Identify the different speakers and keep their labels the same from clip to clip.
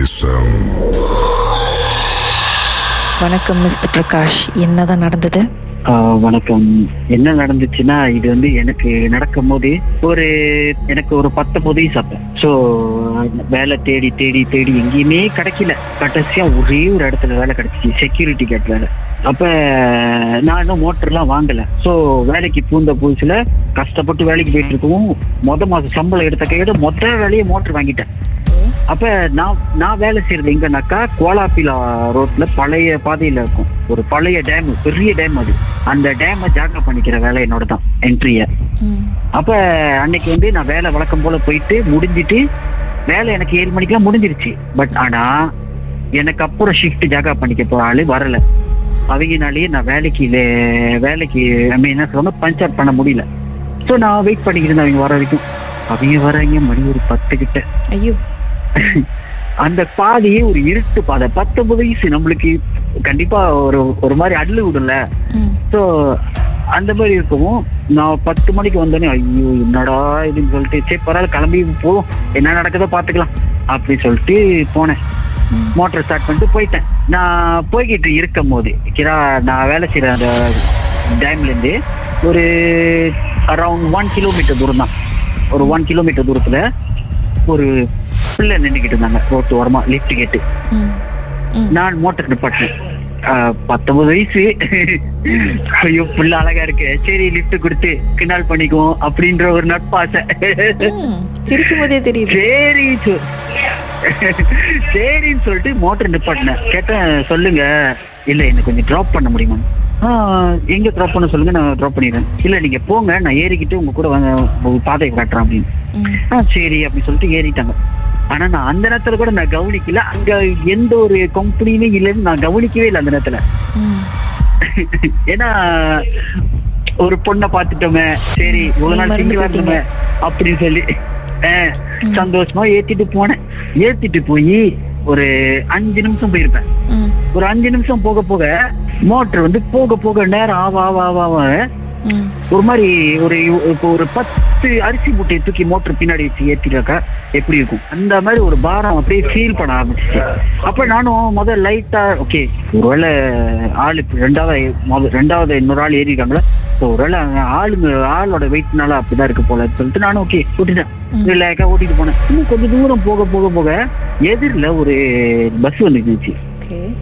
Speaker 1: தேசம்
Speaker 2: வணக்கம் மிஸ்டர் பிரகாஷ். என்னதான் நடந்தது?
Speaker 3: ஆஹ் வணக்கம். என்ன நடந்துச்சுன்னா இது வந்து எனக்கு நடக்கும் போது ஒரு எனக்கு ஒரு பத்தொன்பது வயசு அப்ப ஸோ வேலை தேடி தேடி தேடி எங்கேயுமே கிடைக்கல. கடைசியா ஒரே ஒரு இடத்துல வேலை கிடைச்சிச்சு. செக்யூரிட்டி கேட் வேலை. அப்ப நான் இன்னும் மோட்டர்லாம் வாங்கல. ஸோ வேலைக்கு பூந்த புதுசுல கஷ்டப்பட்டு வேலைக்கு போயிட்டு இருக்கவும் மொத மாசம் சம்பளம் எடுத்த கையோட மொத்த வேலையை மோட்டர் வாங்கிட்டேன். அப்ப நான் நான் வேலை செய்யறது எங்கன்னாக்கா கோலாப்பிலா ரோட்ல பழைய பாதையில இருக்கும். ஒரு பழைய டேம் பெரிய டேம் அது. அந்த டேமை ஜாக்கா பண்ணிக்கிற வேலை என்னோட தான் என்ட்ரிய. அப்ப அன்னைக்கு வந்து நான் வேலை வழக்கம் போல போயிட்டு முடிஞ்சிட்டு வேலை எனக்கு ஏழு மணிக்கெல்லாம் முடிஞ்சிருச்சு. பட் ஆனா எனக்கு அப்புறம் ஷிஃப்ட் ஜாக்கா பண்ணிக்க போற ஆளு வரல. அவங்கனாலேயே நான் வேலைக்கு வேலைக்கு மீன் என்ன சொல்லுவாங்க பஞ்சர் பண்ண முடியல. ஸோ நான் வெயிட் பண்ணிக்கிட்டு இருந்தேன் அவங்க வர வரைக்கும். அவங்க வராங்க மணி ஒரு பத்து கிட்ட
Speaker 2: ஐயோ.
Speaker 3: அந்த பாதையே ஒரு இருட்டு பாதை. பத்தொன்பது வயசு நம்மளுக்கு கண்டிப்பா ஒரு ஒரு மாதிரி அள்ளு விடல. ஸோ அந்த மாதிரி இருக்கவும் நான் பத்து மணிக்கு வந்தோடனே ஐயோ என்னடா இதுன்னு சொல்லிட்டு சரி பரவாயில்ல கிளம்பி போதும் என்ன நடக்குதோ பார்த்துக்கலாம் அப்படி சொல்லிட்டு போனேன். மோட்டர் ஸ்டார்ட் பண்ணிட்டு போயிட்டேன். நான் போய்கிட்டு இருக்கும் போது கிரா நான் வேலை செய்யற அந்த டேம்ல இருந்து ஒரு அரௌண்ட் ஒன் கிலோமீட்டர் தூரம் தான். ஒரு ஒன் கிலோமீட்டர் தூரத்துல ஒரு பிள்ளை நின்றுக்கிட்டு இருந்தாங்க. ரோட்டு ஓரமா லிஃப்ட் கேட்டு. நான் மோட்டர் நிப்பாட்டினேன் பத்தொன்பது வயசு. ஐயோ புள்ள அழகா இருக்கு. சரி லிஃப்ட் கொடுத்து கிண்டல் பண்ணிக்குவோம் அப்படின்ற ஒரு நட்பாசை.
Speaker 2: சிரிக்கும் போதே தெரியுது.
Speaker 3: சரி சரின்னு சொல்லிட்டு மோட்டர் நிப்பாட்டினேன் கேட்டேன் சொல்லுங்க. இல்ல என்ன கொஞ்சம் டிராப் பண்ண முடியுமா? எங்க டிராப் பண்ண சொல்லுங்க நான் டிராப் பண்ணிடுறேன். இல்ல நீங்க போங்க நான் ஏறிக்கிட்டு உங்க கூட பாதையை காட்டுறேன் அப்படின்னு. ஆ சரி அப்படி சொல்லிட்டு ஏறிட்டாங்க. ஆனா நான் அந்த நேரத்துல கூட நான் கவனிக்கல அங்க எந்த ஒரு கம்பெனியுமே இல்லைன்னு நான் கவனிக்கவே இல்லை அந்த நேரத்துல
Speaker 2: ம்.
Speaker 3: ஏன்னா ஒரு பொண்ணை பார்த்துட்டோமே சரி ஒரு நாள் சிங்கிளா இருந்தோமே அப்படின்னு சொல்லி. சந்தோஷமா ஏத்திட்டு போனேன் ஏத்திட்டு போய் ஒரு அஞ்சு நிமிஷம் போயிருப்பேன். ஒரு அஞ்சு நிமிஷம் போக போக மோட்டர் வந்து போக போக நேரம் ஆவ ஆவ ஆவ. ஒரு மாதிரி ஒரு இப்போ ஒரு பத்து அரிசி மூட்டையை தூக்கி மோட்டர் பின்னாடி வச்சு ஏத்திட்டாக்கா எப்படி இருக்கும்? அந்த மாதிரி ஒரு பாரம் அப்படியே ஃபீல் பண்ண ஆரம்பிச்சிச்சு. அப்ப நானும் முதல் லைட்டா ஓகே ஒருவேளை ஆளு இப்ப ரெண்டாவது முத ரெண்டாவது இன்னொரு ஆள் ஏறிருக்காங்களா? ஸோ ஒருவேளை ஆளுங்க ஆளோட வெயிட்னால அப்படிதான் இருக்கு போல சொல்லிட்டு நானும் ஓகே ஓட்டிட்டேன்.
Speaker 2: ம்.
Speaker 3: ரிலாக்ஸா ஓட்டிட்டு போனேன். இன்னும் கொஞ்சம் தூரம் போக போக போக எதிரில் ஒரு பஸ்
Speaker 2: ஓகே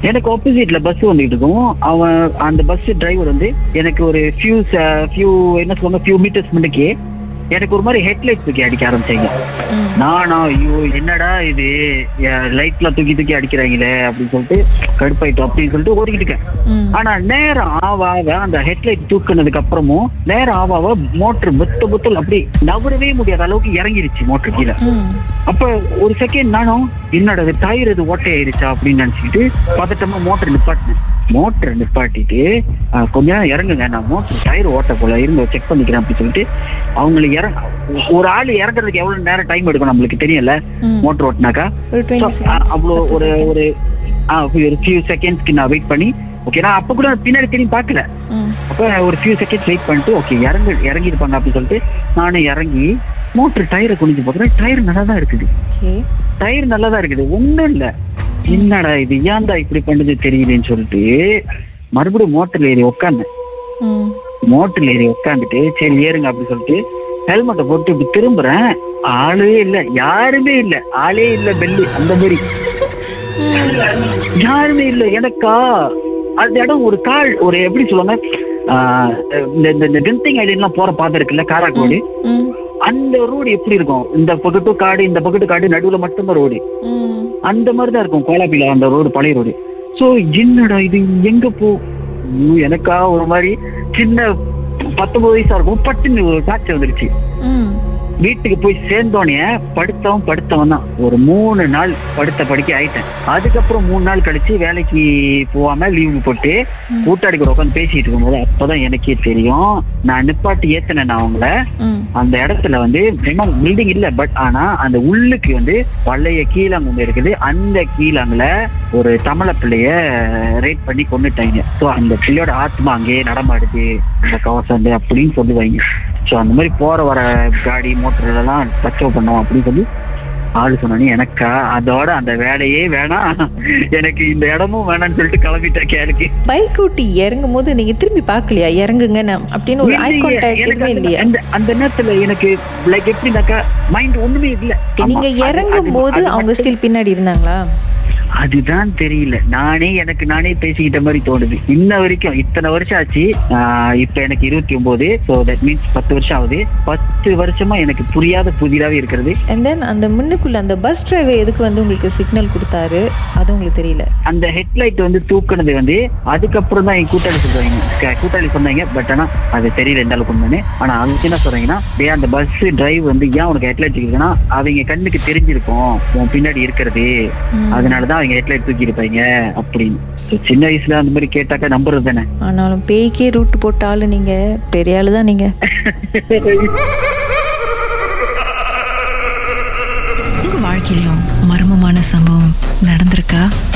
Speaker 3: எனக்கு ஆப்போசிட்ல பஸ் வந்துட்டு இருக்கும் அவன் அந்த பஸ் டிரைவர் வந்து எனக்கு ஒரு ஃபியூ ஃபியூ என்ன சொல்லுவாங்க ஃபியூ மீட்டர்ஸ் முன்னக்கே எனக்கு ஒரு மாதிரி ஹெட்லைட் தூக்கி அடிக்க ஆரம்பிச்சாங்க. நானா ஐயோ என்னடா இது லைட்ல தூக்கி தூக்கி அடிக்கிறாங்களே அப்படின்னு சொல்லிட்டு கடுப்பாயிட்டோம் அப்படின்னு சொல்லிட்டு ஓடிக்கிட்டு. ஆனா நேரம் ஆவ ஆவ அந்த ஹெட்லைட் தூக்குனதுக்கு அப்புறமும் நேரம் ஆவ ஆவ மோட்டர் புத்த புத்தல் அப்படி நவரவே முடியாத அளவுக்கு இறங்கிருச்சு மோட்டர் கீழே. அப்ப ஒரு செகண்ட் நானும் என்னோட டயர் இது ஓட்டை ஆயிருச்சா அப்படின்னு நினைச்சுக்கிட்டு பதட்டமா மோட்டர் நிப்பாட்டினேன் மோட்டர் நிப்பாட்டிட்டு கொஞ்ச நேரம் இறங்குங்க நான் மோட்டர் டயர் ஓட்ட போல இருங்க செக் பண்ணிக்கிறேன் அப்படின்னு சொல்லிட்டு அவங்களை இறங்க ஒரு ஆள் இறங்குறதுக்கு எவ்வளவு நேரம் டைம் எடுக்கும் நம்மளுக்கு தெரியல. மோட்டர் ஓட்டினாக்கா
Speaker 2: ஒரு
Speaker 3: So,
Speaker 2: 20
Speaker 3: அ-
Speaker 2: seconds.
Speaker 3: அவ்வளோ ஒரு. ஒரு ஒரு ஃபியூ செகண்ட்ஸ்க்கு நான் வெயிட் பண்ணி ஓகே நான் அப்ப கூட பின்னாடி திரும்பி பார்க்கல. அப்ப ஒரு ஃபியூ செகண்ட்ஸ் வெயிட் பண்ணிட்டு ஓகே இறங்கு இறங்கிருப்பாங்க அப்படின்னு சொல்லிட்டு நானும் இறங்கி மோட்டர் டயரை குனிஞ்சு பார்க்குறேன் டயர் நல்லா தான் இருக்குது டயர் நல்லா தான் இருக்குது ஒண்ணும் இல்ல என்னடா இது? ஏன்டா இப்படி பண்ணுது தெரியலன்னு சொல்லிட்டு மறுபடியும் மோட்டர்ல ஏறி உட்காந்தேன். மோட்டர்ல ஏறி உட்காந்துட்டு சரி ஏறுங்க அப்படின்னு சொல்லிட்டு ஹெல்மெட்டை போட்டு இப்படி திரும்புறேன். ஆளே இல்ல. யாருமே இல்ல. ஆளே இல்ல பெல்லு. அந்த மாதிரி. யாருமே இல்ல. எனக்கா? அந்த இடம் ஒரு கால் ஒரு எப்படி சொல்லுவாங்க? இந்த டென்டிங் ஐடியெல்லாம் போற பாதை இருக்குல்ல காராக்கோடு. அந்த ரோடு எப்படி இருக்கும்? இந்த பக்கத்து காடு இந்த பக்கத்து காடு நடுவுல மட்டும்தான் ரோடு. அந்த மாதிரி தான் இருக்கும் கோலாப்பில அந்த ரோடு பழைய ரோடு சோ என்னடா இது? எங்க போ? எனக்கா ஒரு மாதிரி சின்ன பத்தொன்பது வயசா இருக்கும். பட்டுன்னு ஒரு காட்சி வந்துருச்சு. வீட்டுக்கு போய் சேர்ந்தோடனே படுத்தவன் படுத்தவன் தான். ஒரு மூணு நாள் படுத்த படுக்க ஆயிட்டேன். அதுக்கப்புறம் மூணு நாள் கழிச்சு வேலைக்கு போகாம லீவு போட்டு. கூட்டாடி கூட உட்காந்து பேசிட்டு இருக்கும்போது அப்பதான் எனக்கே தெரியும். நான் நிப்பாட்டி ஏத்தினேன் நான் அவங்கள. அந்த இடத்துல வந்து பில்டிங் இல்ல பட் ஆனா அந்த உள்ளுக்கு வந்து பழைய கீழாங்க ஒண்ணு இருக்குது. அந்த கீழாங்குல ஒரு தமிழ பிள்ளைய ரேட் பண்ணி கொண்டுட்டாங்க ஸோ அந்த பிள்ளையோட ஆத்மா அங்கேயே நடமாடுது. அந்த கவசம் அப்படின்னு சொல்லுவாங்க. ஸோ அந்த மாதிரி போற வர காடி மோட்டர் எல்லாம் டச்சப் பண்ணோம் அப்படின்னு சொல்லி ஆளு சொன்னோன்னே எனக்கா? அதோட அந்த வேலையே வேணாம். எனக்கு இந்த இடமும் வேணாம்னு சொல்லிட்டு கிளம்பிட்டேன் கேளுக்கு
Speaker 2: பைக் ஓட்டி இறங்கும் போது நீங்க திரும்பி பார்க்கலையா? இறங்குங்க அப்படின்னு ஒரு ஐ கான்டாக்ட் எதுவுமே இல்லையா.
Speaker 3: அந்த அந்த நேரத்துல எனக்கு லைக் எப்படின்னாக்கா மைண்ட் ஒண்ணுமே இல்ல.
Speaker 2: நீங்க இறங்கும் போது அவங்க ஸ்டில் பின்னாடி இருந்தாங்களா?
Speaker 3: அதுதான் தெரியல. நானே எனக்கு நானே பேசிக்கிட்ட மாதிரி தோணுது. இன்ன வரைக்கும் இத்தனை வருஷம் ஆச்சு. இப்ப எனக்கு இருபத்தி ஒன்பது ஸோ தட் மீன்ஸ் பத்து வருஷம் ஆகுது. பத்து வருஷமா எனக்கு புரியாத புதிராவே இருக்கிறது.
Speaker 2: அண்ட் தென் அந்த முன்னுக்குள்ள அந்த பஸ் டிரைவர் எதுக்கு வந்து உங்களுக்கு சிக்னல் கொடுத்தாரு? அது உங்களுக்கு தெரியல.
Speaker 3: அந்த ஹெட்லைட் வந்து தூக்குனது வந்து அதுக்கப்புறம் தான் என் கூட்டாளி சொல்றாங்க. கூட்டாளி சொன்னாங்க பட் ஆனா அது தெரியல எந்த அளவுக்கு உண்மைன்னு. ஆனா அதுக்கு என்ன சொல்றாங்கன்னா டேய் அந்த பஸ் டிரைவ் வந்து ஏன் உனக்கு ஹெட்லைட் இருக்குதுன்னா அவங்க கண்ணுக்கு தெரிஞ்சிருக்கும். உன் பின்னாடி இருக்கிறது. அதனாலதான் அவங்க ஹெட்லைட் தூக்கி இருப்பாங்க அப்படின்னு. சின்ன வயசுல அந்த மாதிரி கேட்டாக்கா நம்புறது தானே?
Speaker 2: ஆனாலும் பேய்க்கே ரூட் போட்ட ஆளு நீங்க. பெரிய ஆளு தான் நீங்க.
Speaker 1: உங்க வாழ்க்கையிலும் மர்மமான சம்பவம் நடந்திருக்கா?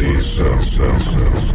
Speaker 4: Essence.